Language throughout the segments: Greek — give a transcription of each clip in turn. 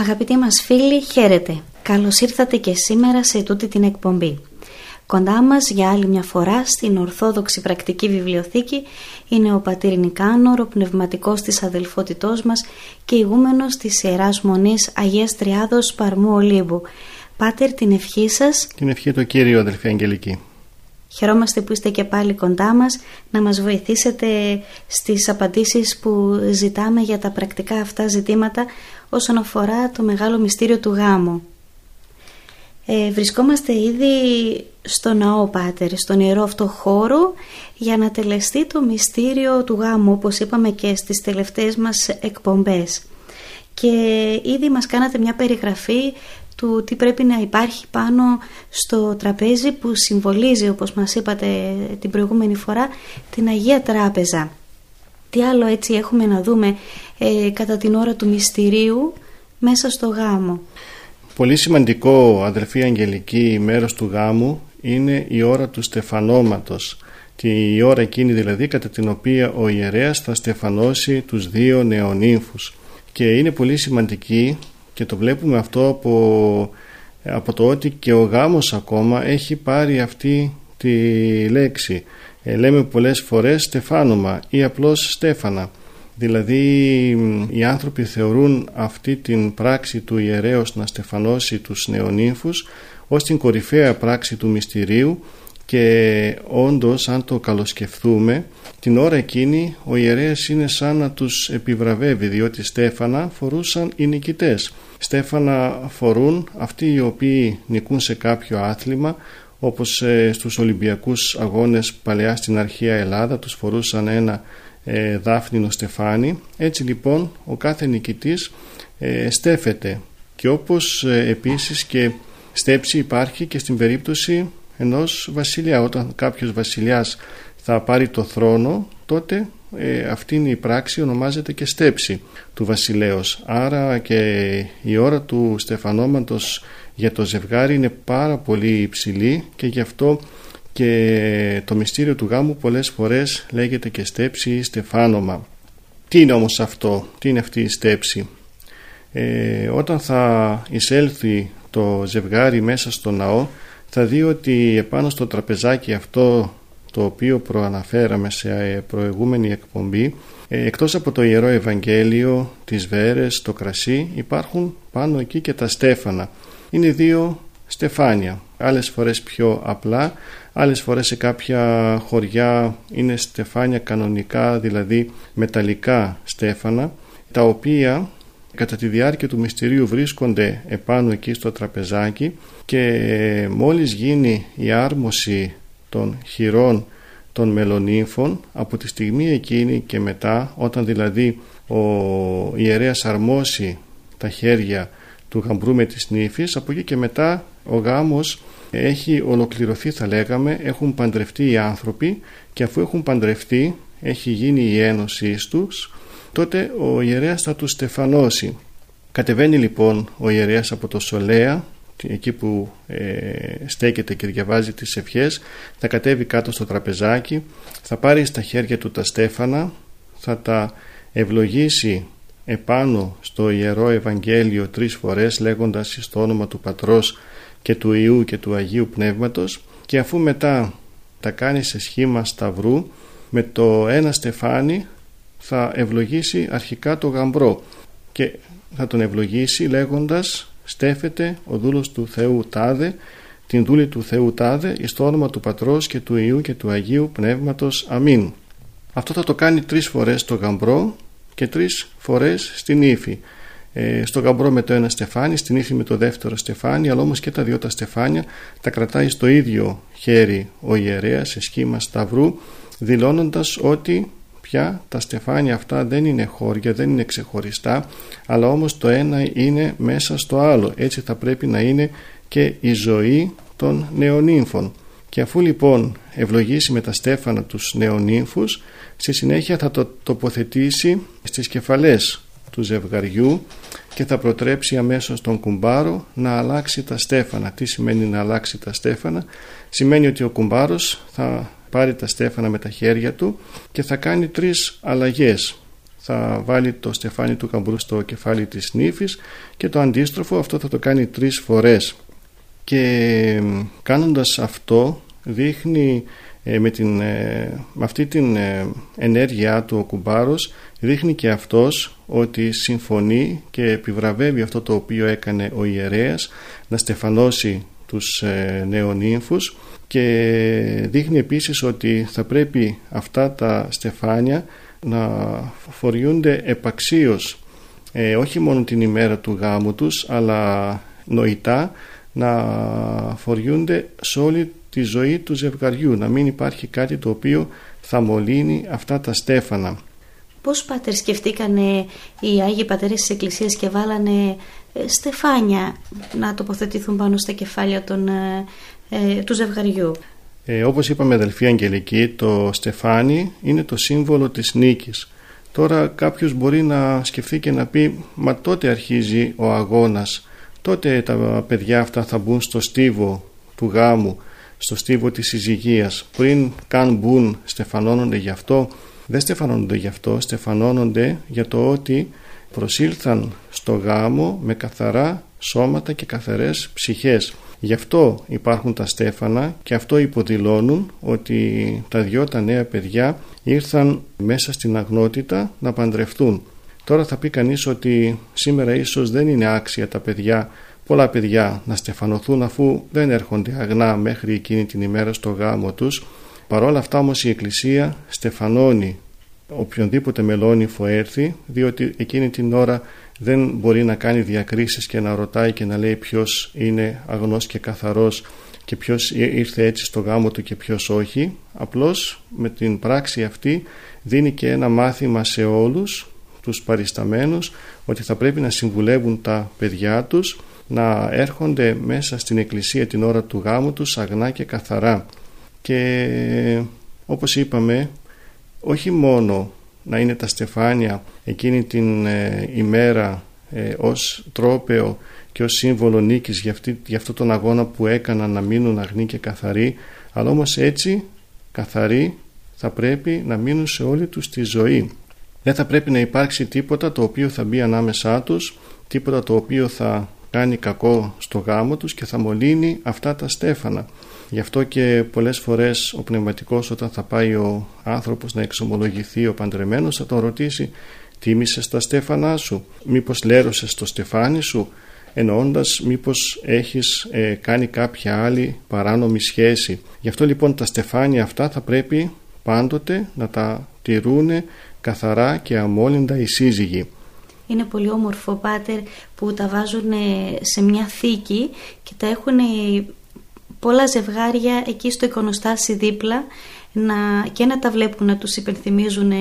Αγαπητοί μας φίλοι, χαίρετε. Καλώς ήρθατε και σήμερα σε τούτη την εκπομπή. Κοντά μας για άλλη μια φορά στην Ορθόδοξη Πρακτική Βιβλιοθήκη είναι ο πατήρ Νικάνορ, ο πνευματικός της αδελφότητός μας και ηγούμενος της Ιεράς Μονής Αγίας Τριάδος Παρμού Ολύμπου. Πάτερ, την ευχή σας. Την ευχή του Κύριου, αδελφή Αγγελική. Χαιρόμαστε που είστε και πάλι κοντά μας να μας βοηθήσετε στις απαντήσεις που ζητάμε για τα πρακτικά αυτά ζητήματα όσον αφορά το μεγάλο μυστήριο του γάμου. Ε, βρισκόμαστε ήδη στο ναό Πάτερ, στον ιερό αυτό χώρο για να τελεστεί το μυστήριο του γάμου όπως είπαμε και στις τελευταίες μας εκπομπές. Και ήδη μας κάνατε μια περιγραφή του τι πρέπει να υπάρχει πάνω στο τραπέζι που συμβολίζει όπως μας είπατε την προηγούμενη φορά την Αγία Τράπεζα. Τι άλλο έτσι έχουμε να δούμε ε, κατά την ώρα του μυστηρίου μέσα στο γάμο; Πολύ σημαντικό αδελφή Αγγελική μέρος του γάμου είναι η ώρα του στεφανώματος η ώρα εκείνη δηλαδή κατά την οποία ο ιερέας θα στεφανώσει τους δύο νεονύμφους και είναι πολύ σημαντική και το βλέπουμε αυτό από, από το ότι και ο γάμος ακόμα έχει πάρει αυτή τη λέξη ε, λέμε πολλές φορές στεφάνομα ή απλώς στέφανα. Δηλαδή οι άνθρωποι θεωρούν αυτή την πράξη του ιερέως να στεφανώσει τους νεονύμφους ως την κορυφαία πράξη του μυστηρίου και όντως αν το καλοσκεφτούμε την ώρα εκείνη ο ιερέας είναι σαν να τους επιβραβεύει διότι στέφανα φορούσαν οι νικητές. Στέφανα φορούν αυτοί οι οποίοι νικούν σε κάποιο άθλημα όπως ε, στους Ολυμπιακούς Αγώνες παλαιά στην αρχαία Ελλάδα τους φορούσαν ένα ε, δάφνινο στεφάνι. Έτσι λοιπόν ο κάθε νικητής ε, στέφεται. Και όπως ε, επίσης και στέψη υπάρχει και στην περίπτωση ενός βασιλιά. Όταν κάποιος βασιλιάς θα πάρει το θρόνο τότε ε, αυτή είναι η πράξη ονομάζεται και στέψη του βασιλέως άρα και η ώρα του στεφανώματος για το ζευγάρι είναι πάρα πολύ υψηλή και γι' αυτό και το μυστήριο του γάμου πολλές φορές λέγεται και στέψη ή στεφάνομα. Τι είναι όμως αυτό, τι είναι αυτή η στέψη; Ε, όταν θα εισέλθει το ζευγάρι μέσα στο ναό θα δει ότι επάνω στο τραπεζάκι αυτό το οποίο προαναφέραμε σε προηγούμενη εκπομπή ε, εκτός από το Ιερό Ευαγγέλιο, τις βέρες, το κρασί υπάρχουν πάνω εκεί και τα στέφανα. Είναι δύο στεφάνια, άλλες φορές πιο απλά, άλλες φορές σε κάποια χωριά είναι στεφάνια κανονικά, δηλαδή μεταλλικά στέφανα, τα οποία κατά τη διάρκεια του μυστηρίου βρίσκονται επάνω εκεί στο τραπεζάκι και μόλις γίνει η άρμωση των χειρών των μελονύμφων από τη στιγμή εκείνη και μετά όταν δηλαδή ο ιερέας αρμόσει τα χέρια του γαμπρού με τις νύφης από εκεί και μετά ο γάμος έχει ολοκληρωθεί θα λέγαμε έχουν παντρευτεί οι άνθρωποι και αφού έχουν παντρευτεί έχει γίνει η ένωση τους τότε ο ιερέας θα τους στεφανώσει. Κατεβαίνει λοιπόν ο ιερέας από το Σολέα εκεί που ε, στέκεται και διαβάζει τις ευχές θα κατέβει κάτω στο τραπεζάκι θα πάρει στα χέρια του τα στέφανα θα τα ευλογήσει επάνω στο Ιερό Ευαγγέλιο τρεις φορές λέγοντας στο όνομα του Πατρός και του Ιού και του Αγίου Πνεύματος και αφού μετά τα κάνει σε σχήμα σταυρού με το ένα στεφάνι θα ευλογήσει αρχικά το γαμπρό και θα τον ευλογήσει λέγοντας στέφεται ο δούλος του Θεού Τάδε την δούλη του Θεού Τάδε εις το όνομα του Πατρός και του Ιού και του Αγίου Πνεύματος Αμήν. Αυτό θα το κάνει τρεις φορές το γαμπρό και τρεις φορές στην ύφη. Ε, στο γαμπρό με το ένα στεφάνι, στην ύφη με το δεύτερο στεφάνι, αλλά όμως και τα δυο τα στεφάνια τα κρατάει στο ίδιο χέρι ο ιερέας σε σχήμα σταυρού, δηλώνοντας ότι πια τα στεφάνια αυτά δεν είναι χώρια, δεν είναι ξεχωριστά, αλλά όμως το ένα είναι μέσα στο άλλο. Έτσι θα πρέπει να είναι και η ζωή των νεονύμφων. Και αφού λοιπόν ευλογήσει με τα στέφανα τους νεονύμφους, στη συνέχεια θα το τοποθετήσει στις κεφαλές του ζευγαριού και θα προτρέψει αμέσως τον κουμπάρο να αλλάξει τα στέφανα. Τι σημαίνει να αλλάξει τα στέφανα; Σημαίνει ότι ο κουμπάρος θα πάρει τα στέφανα με τα χέρια του και θα κάνει τρεις αλλαγές. Θα βάλει το στεφάνι του καμπρού στο κεφάλι της νύφης και το αντίστροφο αυτό θα το κάνει τρεις φορές. Και κάνοντας αυτό δείχνει ε, με, την, ε, με αυτή την ε, ενέργειά του ο κουμπάρος δείχνει και αυτός ότι συμφωνεί και επιβραβεύει αυτό το οποίο έκανε ο ιερέας να στεφανώσει τους νεονύμφους και δείχνει επίσης ότι θα πρέπει αυτά τα στεφάνια να φοριούνται επαξίως όχι μόνο την ημέρα του γάμου τους αλλά νοητά να φοριούνται σε όλη τη ζωή του ζευγαριού, να μην υπάρχει κάτι το οποίο θα μολύνει αυτά τα στέφανα. Πώς πάτερ σκεφτήκανε οι Άγιοι Πατέρες της Εκκλησίας και βάλανε ε, στεφάνια να τοποθετηθούν πάνω στα κεφάλια των, ε, ε, του ζευγαριού. Ε, όπως είπαμε αδελφοί Αγγελική, το στεφάνι είναι το σύμβολο της νίκης. Τώρα κάποιος μπορεί να σκεφτεί και να πει «Μα τότε αρχίζει ο αγώνας, τότε τα παιδιά αυτά θα μπουν στο στίβο του γάμου στο στίβο της συζυγίας πριν καν μπουν στεφανώνονται γι' αυτό δεν στεφανώνονται γι' αυτό στεφανώνονται για το ότι προσήλθαν στο γάμο με καθαρά σώματα και καθαρές ψυχές. Γι' αυτό υπάρχουν τα στέφανα και αυτό υποδηλώνουν ότι τα δυο τα νέα παιδιά ήρθαν μέσα στην αγνότητα να παντρευτούν. Τώρα θα πει κανείς ότι σήμερα ίσως δεν είναι άξια τα παιδιά πολλά παιδιά να στεφανωθούν αφού δεν έρχονται αγνά μέχρι εκείνη την ημέρα στο γάμο τους. Παρόλα αυτά όμως η Εκκλησία στεφανώνει. Οποιονδήποτε μελόνυφο έρθει διότι εκείνη την ώρα δεν μπορεί να κάνει διακρίσεις και να ρωτάει και να λέει ποιος είναι αγνός και καθαρός και ποιος ήρθε έτσι στο γάμο του και ποιος όχι. Απλώς με την πράξη αυτή δίνει και ένα μάθημα σε όλους τους παρισταμένους ότι θα πρέπει να συμβουλεύουν τα παιδιά τους να έρχονται μέσα στην εκκλησία την ώρα του γάμου τους αγνά και καθαρά και όπως είπαμε όχι μόνο να είναι τα στεφάνια εκείνη την ε, ημέρα ε, ως τρόπεο και ως σύμβολο νίκης για, αυτή, για αυτό τον αγώνα που έκαναν να μείνουν αγνοί και καθαροί. Αλλά όμως έτσι καθαροί θα πρέπει να μείνουν σε όλη τους τη ζωή. Δεν θα πρέπει να υπάρξει τίποτα το οποίο θα μπει ανάμεσά τους τίποτα το οποίο θα κάνει κακό στο γάμο τους και θα μολύνει αυτά τα στέφανα. Γι' αυτό και πολλές φορές ο πνευματικός όταν θα πάει ο άνθρωπος να εξομολογηθεί ο παντρεμένος θα τον ρωτήσει τίμησες τα στέφανά σου, μήπως λέρωσες το στεφάνι σου; Εννοώντας μήπως έχεις ε, κάνει κάποια άλλη παράνομη σχέση; Γι' αυτό λοιπόν τα στεφάνια αυτά θα πρέπει πάντοτε να τα τηρούνε καθαρά και αμόλυντα οι σύζυγοι. Είναι πολύ όμορφο, Πάτερ, που τα βάζουν σε μια θήκη και τα έχουν πολλά ζευγάρια εκεί στο εικονοστάσι δίπλα να, και να τα βλέπουν να τους υπενθυμίζουν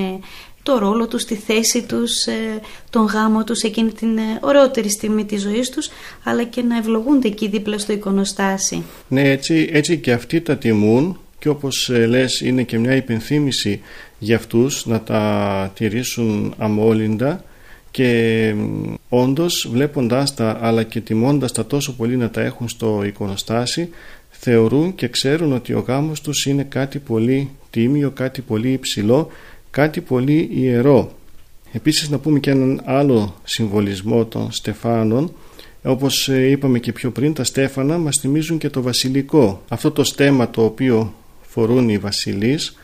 το ρόλο τους, τη θέση τους, ε, τον γάμο τους, εκείνη την ε, ωραιότερη στιγμή της ζωής τους, αλλά και να ευλογούνται εκεί δίπλα στο εικονοστάσι. Ναι, έτσι, έτσι και αυτοί τα τιμούν και όπως ε, λες είναι και μια υπενθύμηση για αυτούς να τα τηρήσουν αμόλυντα και όντως βλέποντάς τα αλλά και τιμώντας τα τόσο πολύ να τα έχουν στο εικονοστάσι θεωρούν και ξέρουν ότι ο γάμος τους είναι κάτι πολύ τίμιο, κάτι πολύ υψηλό, κάτι πολύ ιερό. Επίσης να πούμε και έναν άλλο συμβολισμό των στεφάνων όπως ε, είπαμε και πιο πριν τα στέφανα μας θυμίζουν και το βασιλικό αυτό το στέμα το οποίο φορούν οι βασιλείς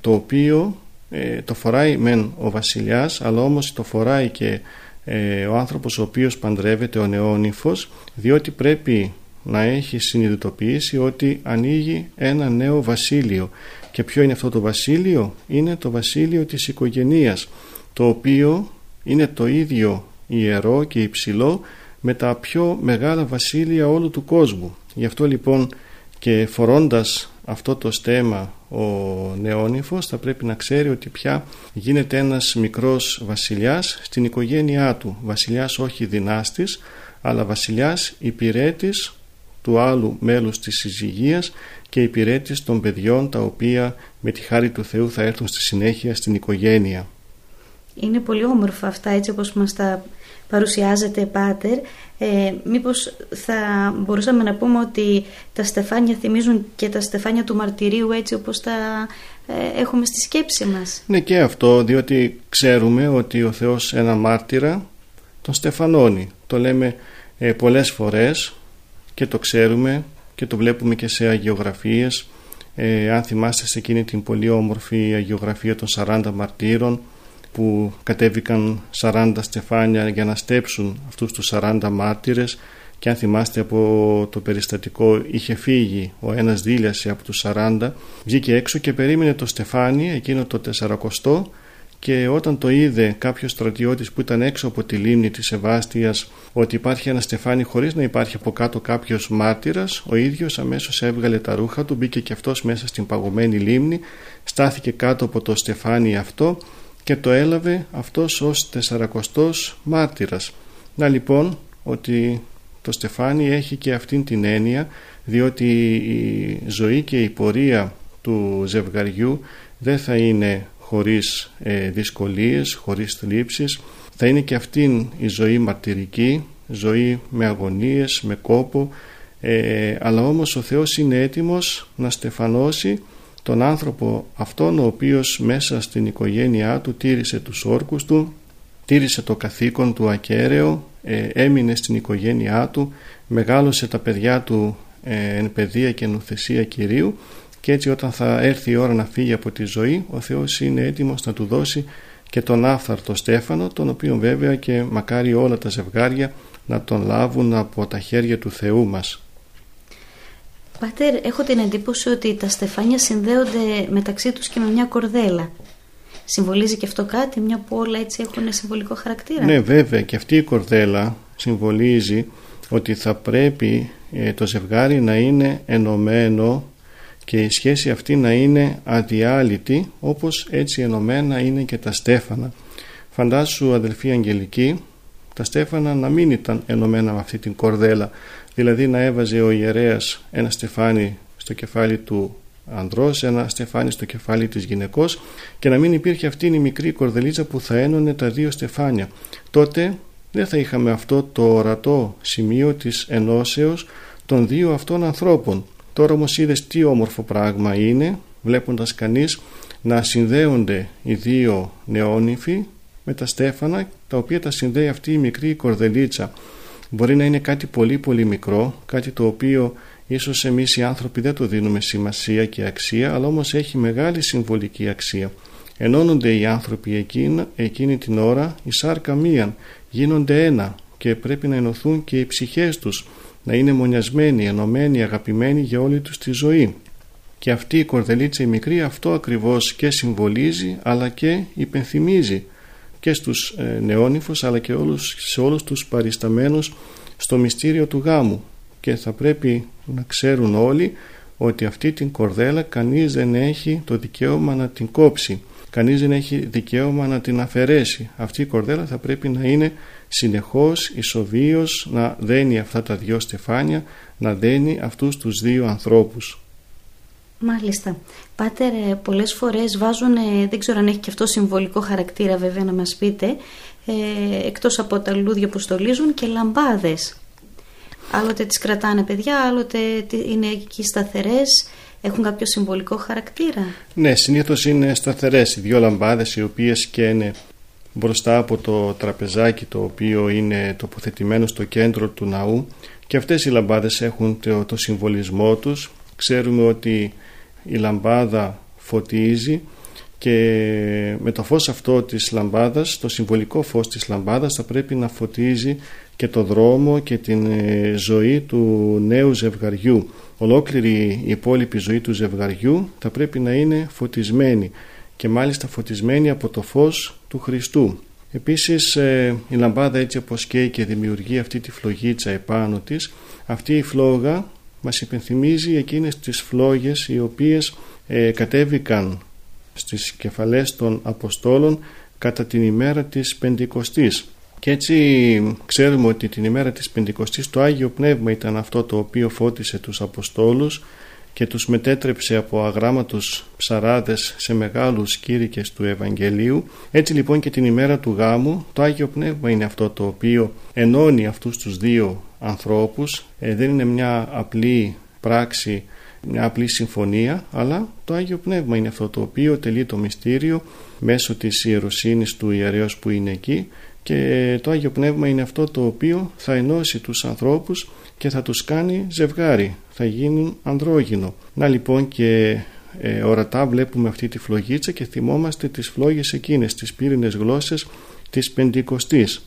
το οποίο ε, το φοράει μεν ο βασιλιάς αλλά όμως το φοράει και ε, ο άνθρωπος ο οποίος παντρεύεται ο νεόνυφος διότι πρέπει να έχει συνειδητοποιήσει ότι ανοίγει ένα νέο βασίλειο. Και ποιο είναι αυτό το βασίλειο; Είναι το βασίλειο της οικογενείας το οποίο είναι το ίδιο ιερό και υψηλό με τα πιο μεγάλα βασίλεια όλου του κόσμου. Γι' αυτό λοιπόν και φορώντας αυτό το στέμα ο νεόνυφος θα πρέπει να ξέρει ότι πια γίνεται ένας μικρός βασιλιάς στην οικογένειά του βασιλιάς όχι δυνάστης αλλά βασιλιάς υπηρέτης του άλλου μέλους της συζυγίας και υπηρέτης των παιδιών τα οποία με τη χάρη του Θεού θα έρθουν στη συνέχεια στην οικογένεια. Είναι πολύ όμορφα αυτά έτσι όπως μας τα παρουσιάζεται Πάτερ. Ε, μήπως θα μπορούσαμε να πούμε ότι τα στεφάνια θυμίζουν και τα στεφάνια του μαρτυρίου έτσι όπως τα ε, έχουμε στη σκέψη μας; Ναι και αυτό διότι ξέρουμε ότι ο Θεός ένα μάρτυρα τον στεφανώνει. Το λέμε ε, πολλές φορές και το ξέρουμε και το βλέπουμε και σε αγιογραφίες ε, αν θυμάστε σε εκείνη την πολύ όμορφη αγιογραφία των 40 μαρτύρων που κατέβηκαν 40 στεφάνια για να στέψουν αυτούς τους 40 μάρτυρες. Και αν θυμάστε από το περιστατικό είχε φύγει ο ένας δίλιασε από τους 40 βγήκε έξω και περίμενε το στεφάνι εκείνο το 40 και όταν το είδε κάποιος στρατιώτης που ήταν έξω από τη λίμνη της Σεβάστιας ότι υπάρχει ένα στεφάνι χωρίς να υπάρχει από κάτω κάποιος μάρτυρας ο ίδιος αμέσως έβγαλε τα ρούχα του μπήκε και αυτός μέσα στην παγωμένη λίμνη στάθηκε κάτω από το στεφάνι αυτό και το έλαβε αυτός ως τεσσαρακοστός μάρτυρας. Να λοιπόν ότι το στεφάνι έχει και αυτήν την έννοια διότι η ζωή και η πορεία του ζευγαριού δεν θα είναι χωρίς ε, δυσκολίες, χωρίς θλίψεις. Θα είναι και αυτήν η ζωή μαρτυρική ζωή με αγωνίες, με κόπο. Ε, αλλά όμως ο Θεός είναι έτοιμος να στεφανώσει τον άνθρωπο αυτόν ο οποίος μέσα στην οικογένειά του τήρησε τους όρκους του τήρησε το καθήκον του ακέραιο ε, έμεινε στην οικογένειά του μεγάλωσε τα παιδιά του ε, εν παιδεία και νουθεσία Κυρίου και έτσι όταν θα έρθει η ώρα να φύγει από τη ζωή ο Θεός είναι έτοιμος να του δώσει και τον άφθαρτο Στέφανο τον οποίο βέβαια και μακάρι όλα τα ζευγάρια να τον λάβουν από τα χέρια του Θεού μας. Πάτερ, έχω την εντύπωση ότι τα στεφάνια συνδέονται μεταξύ τους και με μια κορδέλα. Συμβολίζει και αυτό κάτι, μια που όλα έτσι έχουν συμβολικό χαρακτήρα; Ναι, βέβαια, και αυτή η κορδέλα συμβολίζει ότι θα πρέπει ε, το ζευγάρι να είναι ενωμένο και η σχέση αυτή να είναι αδιάλειτη όπως έτσι ενωμένα είναι και τα στέφανα. Φαντάσου αδελφοί Αγγελική τα στέφανα να μην ήταν ενωμένα με αυτή την κορδέλα δηλαδή να έβαζε ο ιερέας ένα στεφάνι στο κεφάλι του ανδρός, ένα στεφάνι στο κεφάλι της γυναικός και να μην υπήρχε αυτή η μικρή κορδελίτσα που θα ένωνε τα δύο στεφάνια. Τότε δεν θα είχαμε αυτό το ορατό σημείο της ενώσεως των δύο αυτών ανθρώπων. Τώρα όμως είδες τι όμορφο πράγμα είναι βλέποντας κανείς να συνδέονται οι δύο νεόνυφοι με τα στέφανα τα οποία τα συνδέει αυτή η μικρή κορδελίτσα μπορεί να είναι κάτι πολύ πολύ μικρό κάτι το οποίο ίσως εμείς οι άνθρωποι δεν το δίνουμε σημασία και αξία αλλά όμως έχει μεγάλη συμβολική αξία. Ενώνονται οι άνθρωποι εκείνη, εκείνη την ώρα η σάρκα μίαν γίνονται ένα και πρέπει να ενωθούν και οι ψυχές τους να είναι μονιασμένοι, ενωμένοι, αγαπημένοι για όλη τους τη ζωή. Και αυτή η κορδελίτσα η μικρή αυτό ακριβώς και συμβολίζει αλλά και υπενθυμίζει και στους ε, νεόνυφους αλλά και όλους, σε όλους τους παρισταμένους στο μυστήριο του γάμου. Και θα πρέπει να ξέρουν όλοι ότι αυτή την κορδέλα κανείς δεν έχει το δικαίωμα να την κόψει. Κανείς δεν έχει δικαίωμα να την αφαιρέσει. Αυτή η κορδέλα θα πρέπει να είναι συνεχώς ισοβίως να δένει αυτά τα δυο στεφάνια να δένει αυτούς τους δύο ανθρώπους Μάλιστα. Πάτερ, ε, πολλές φορές βάζουν, δεν ξέρω αν έχει και αυτό συμβολικό χαρακτήρα βέβαια να μας πείτε, ε, εκτός από τα λουλούδια που στολίζουν και λαμπάδες. Άλλοτε τις κρατάνε παιδιά, άλλοτε είναι εκεί σταθερές, έχουν κάποιο συμβολικό χαρακτήρα; Ναι, συνήθως είναι σταθερές οι δύο λαμπάδες οι οποίες καίνε μπροστά από το τραπεζάκι το οποίο είναι τοποθετημένο στο κέντρο του ναού και αυτές οι λαμπάδες έχουν το, το συμβολισμό τους. Ξέρουμε ότι η λαμπάδα φωτίζει και με το φως αυτό της λαμπάδας, το συμβολικό φως της λαμπάδας θα πρέπει να φωτίζει και το δρόμο και την ε, ζωή του νέου ζευγαριού. Ολόκληρη η υπόλοιπη ζωή του ζευγαριού θα πρέπει να είναι φωτισμένη και μάλιστα φωτισμένη από το φως του Χριστού. Επίσης ε, η λαμπάδα έτσι όπως καίει και δημιουργεί αυτή τη φλογίτσα επάνω της, αυτή η φλόγα μας υπενθυμίζει εκείνες τις φλόγες οι οποίες ε, κατέβηκαν στις κεφαλές των Αποστόλων κατά την ημέρα της Πεντηκοστής. Και έτσι ξέρουμε ότι την ημέρα της Πεντηκοστής το Άγιο Πνεύμα ήταν αυτό το οποίο φώτισε τους Αποστόλους και τους μετέτρεψε από αγράμματους ψαράδες σε μεγάλους κήρυκες του Ευαγγελίου. Έτσι λοιπόν και την ημέρα του γάμου το Άγιο Πνεύμα είναι αυτό το οποίο ενώνει αυτούς τους δύο ανθρώπους. Ε, δεν είναι μια απλή πράξη μια απλή συμφωνία, αλλά το Άγιο Πνεύμα είναι αυτό το οποίο τελεί το μυστήριο μέσω της ιεροσύνης του ιερέως που είναι εκεί και το Άγιο Πνεύμα είναι αυτό το οποίο θα ενώσει τους ανθρώπους και θα τους κάνει ζευγάρι, θα γίνουν ανδρόγυνο. Να λοιπόν και ε, ορατά βλέπουμε αυτή τη φλογίτσα και θυμόμαστε τις φλόγες εκείνες, τις πύρινες γλώσσες της Πεντηκοστής.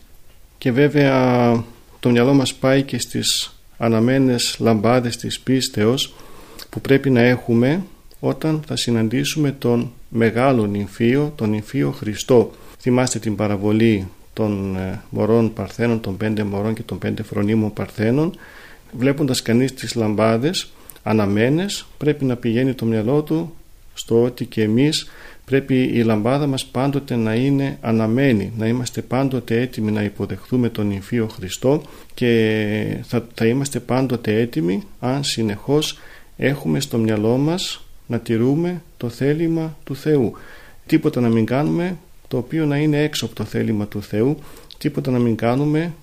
Και βέβαια το μυαλό μας πάει και στις αναμένες λαμπάδες της πίστεως που πρέπει να έχουμε όταν θα συναντήσουμε τον μεγάλο νυμφίο, τον νυμφίο Χριστό. Θυμάστε την παραβολή των ε, μωρών παρθένων, των πέντε μωρών και των πέντε φρονίμων παρθένων. Βλέποντας κανείς τις λαμπάδες αναμένες πρέπει να πηγαίνει το μυαλό του στο ότι και εμείς πρέπει η λαμπάδα μας πάντοτε να είναι αναμένη, να είμαστε πάντοτε έτοιμοι να υποδεχθούμε τον νυμφίο Χριστό και θα, θα είμαστε πάντοτε έτοιμοι αν συνεχώς έχουμε στο μυαλό μας να τηρούμε το θέλημα του Θεού. Τίποτα να μην κάνουμε το οποίο να είναι έξω από το θέλημα του Θεού, τίποτα να μην κάνουμε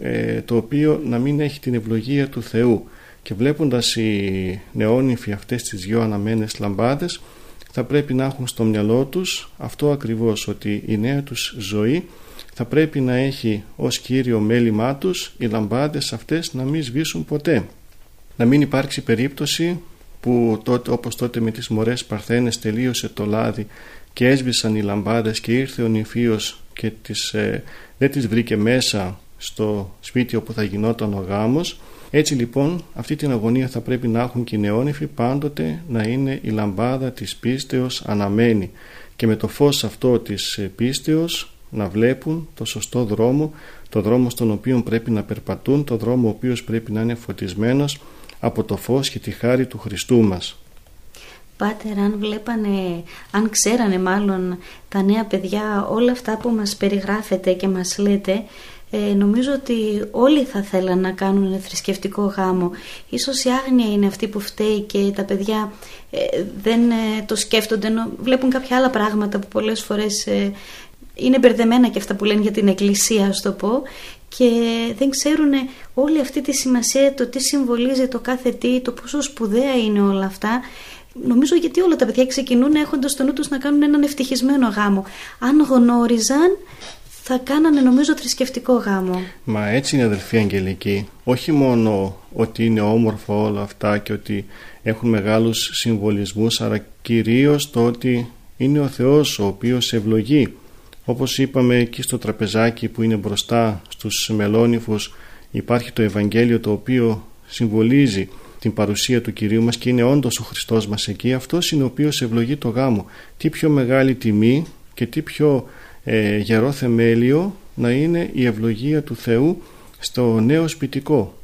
ε, το οποίο να μην έχει την ευλογία του Θεού. Και βλέποντας οι νεόνυφοι αυτές τις δυο αναμένες λαμπάδες θα πρέπει να έχουν στο μυαλό τους αυτό ακριβώς ότι η νέα τους ζωή θα πρέπει να έχει ως κύριο μέλημά τους οι λαμπάδες αυτές να μην σβήσουν ποτέ να μην υπάρξει περίπτωση που τότε, όπως τότε με τις μωρές παρθένες τελείωσε το λάδι και έσβησαν οι λαμπάδες και ήρθε ο νηφίος και τις, ε, δεν τις βρήκε μέσα στο σπίτι όπου θα γινόταν ο γάμος έτσι λοιπόν αυτή την αγωνία θα πρέπει να έχουν και οι νεόνυφοι πάντοτε να είναι η λαμπάδα της πίστεως αναμένη και με το φως αυτό της ε, πίστεως να βλέπουν το σωστό δρόμο, το δρόμο στον οποίο πρέπει να περπατούν, το δρόμο ο οποίος πρέπει να είναι φωτισμένος από το φως και τη χάρη του Χριστού μας. Πάτερ, αν βλέπανε, αν ξέρανε μάλλον τα νέα παιδιά όλα αυτά που μας περιγράφετε και μας λέτε, ε, νομίζω ότι όλοι θα θέλαν να κάνουν θρησκευτικό γάμο. Ίσως η άγνοια είναι αυτή που φταίει και τα παιδιά ε, δεν ε, το σκέφτονται, βλέπουν κάποια άλλα πράγματα που πολλές φορές είναι μπερδεμένα και αυτά που λένε για την εκκλησία, ας το πω, και δεν ξέρουν όλη αυτή τη σημασία, το τι συμβολίζει το κάθε τι, το πόσο σπουδαία είναι όλα αυτά. Νομίζω γιατί όλα τα παιδιά ξεκινούν έχοντας στο νου τους να κάνουν έναν ευτυχισμένο γάμο. Αν γνώριζαν, θα κάνανε νομίζω θρησκευτικό γάμο. Μα έτσι είναι αδελφοί Αγγελική. Όχι μόνο ότι είναι όμορφο όλα αυτά και ότι έχουν μεγάλους συμβολισμούς, αλλά κυρίως το ότι είναι ο Θεός ο οποίος ευλογεί όπως είπαμε εκεί στο τραπεζάκι που είναι μπροστά στους μελόνυφους υπάρχει το Ευαγγέλιο το οποίο συμβολίζει την παρουσία του Κυρίου μας και είναι όντως ο Χριστός μας εκεί. Αυτός είναι ο οποίος ευλογεί το γάμο. Τι πιο μεγάλη τιμή και τι πιο ε, γερό θεμέλιο να είναι η ευλογία του Θεού στο νέο σπιτικό.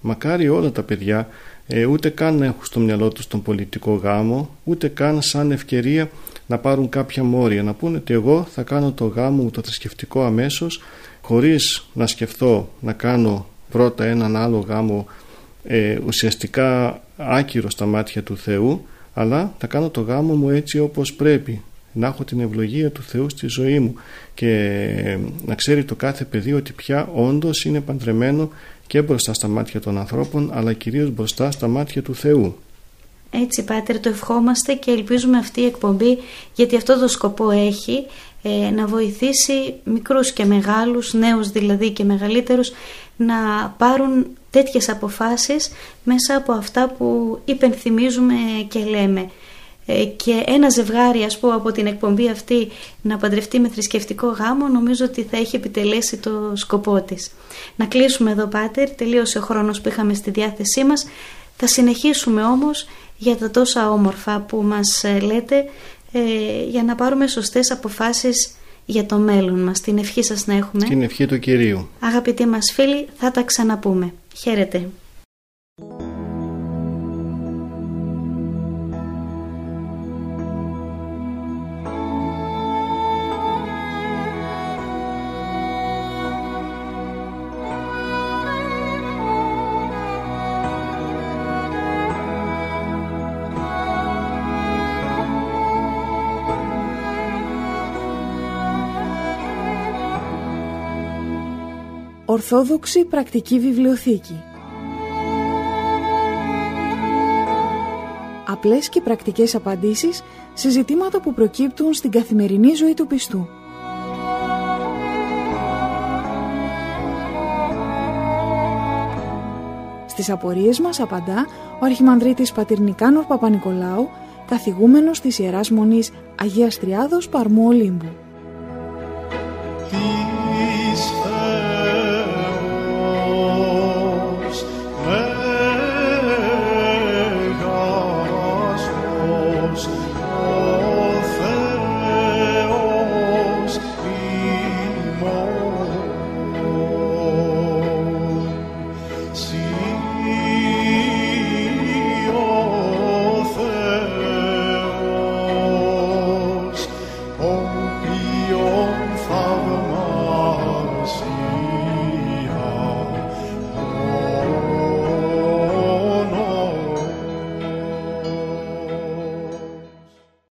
Μακάρι όλα τα παιδιά ε, ούτε καν να έχουν στο μυαλό τους τον πολιτικό γάμο ούτε καν σαν ευκαιρία να πάρουν κάποια μόρια, να πούνε ότι εγώ θα κάνω το γάμο μου το θρησκευτικό αμέσως χωρίς να σκεφτώ να κάνω πρώτα έναν άλλο γάμο ε, ουσιαστικά άκυρο στα μάτια του Θεού αλλά θα κάνω το γάμο μου έτσι όπως πρέπει να έχω την ευλογία του Θεού στη ζωή μου και ε, να ξέρει το κάθε παιδί ότι πια όντως είναι παντρεμένο και μπροστά στα μάτια των ανθρώπων αλλά κυρίως μπροστά στα μάτια του Θεού. Έτσι Πάτερ το ευχόμαστε και ελπίζουμε αυτή η εκπομπή γιατί αυτό το σκοπό έχει ε, να βοηθήσει μικρούς και μεγάλους, νέους δηλαδή και μεγαλύτερους να πάρουν τέτοιες αποφάσεις μέσα από αυτά που υπενθυμίζουμε και λέμε. ε, και ένα ζευγάρι ας πω από την εκπομπή αυτή να παντρευτεί με θρησκευτικό γάμο νομίζω ότι θα έχει επιτελέσει το σκοπό της. Να κλείσουμε εδώ Πάτερ, τελείωσε ο χρόνος που είχαμε στη διάθεσή μας. Θα συνεχίσουμε όμως για τα τόσα όμορφα που μας ε, λέτε ε, για να πάρουμε σωστές αποφάσεις για το μέλλον μας. Την ευχή σας να έχουμε. Την ευχή του Κυρίου. Αγαπητοί μας φίλοι, θα τα ξαναπούμε. Χαίρετε. Ορθόδοξη Πρακτική Βιβλιοθήκη Απλές και πρακτικές απαντήσεις σε ζητήματα που προκύπτουν στην καθημερινή ζωή του πιστού. Στις απορίες μας απαντά ο Αρχιμανδρίτης Πατυρνικάνορ Παπα-Νικολάου, καθηγούμενος της Ιεράς Μονής Αγίας Τριάδος Παρμού Ολύμπου.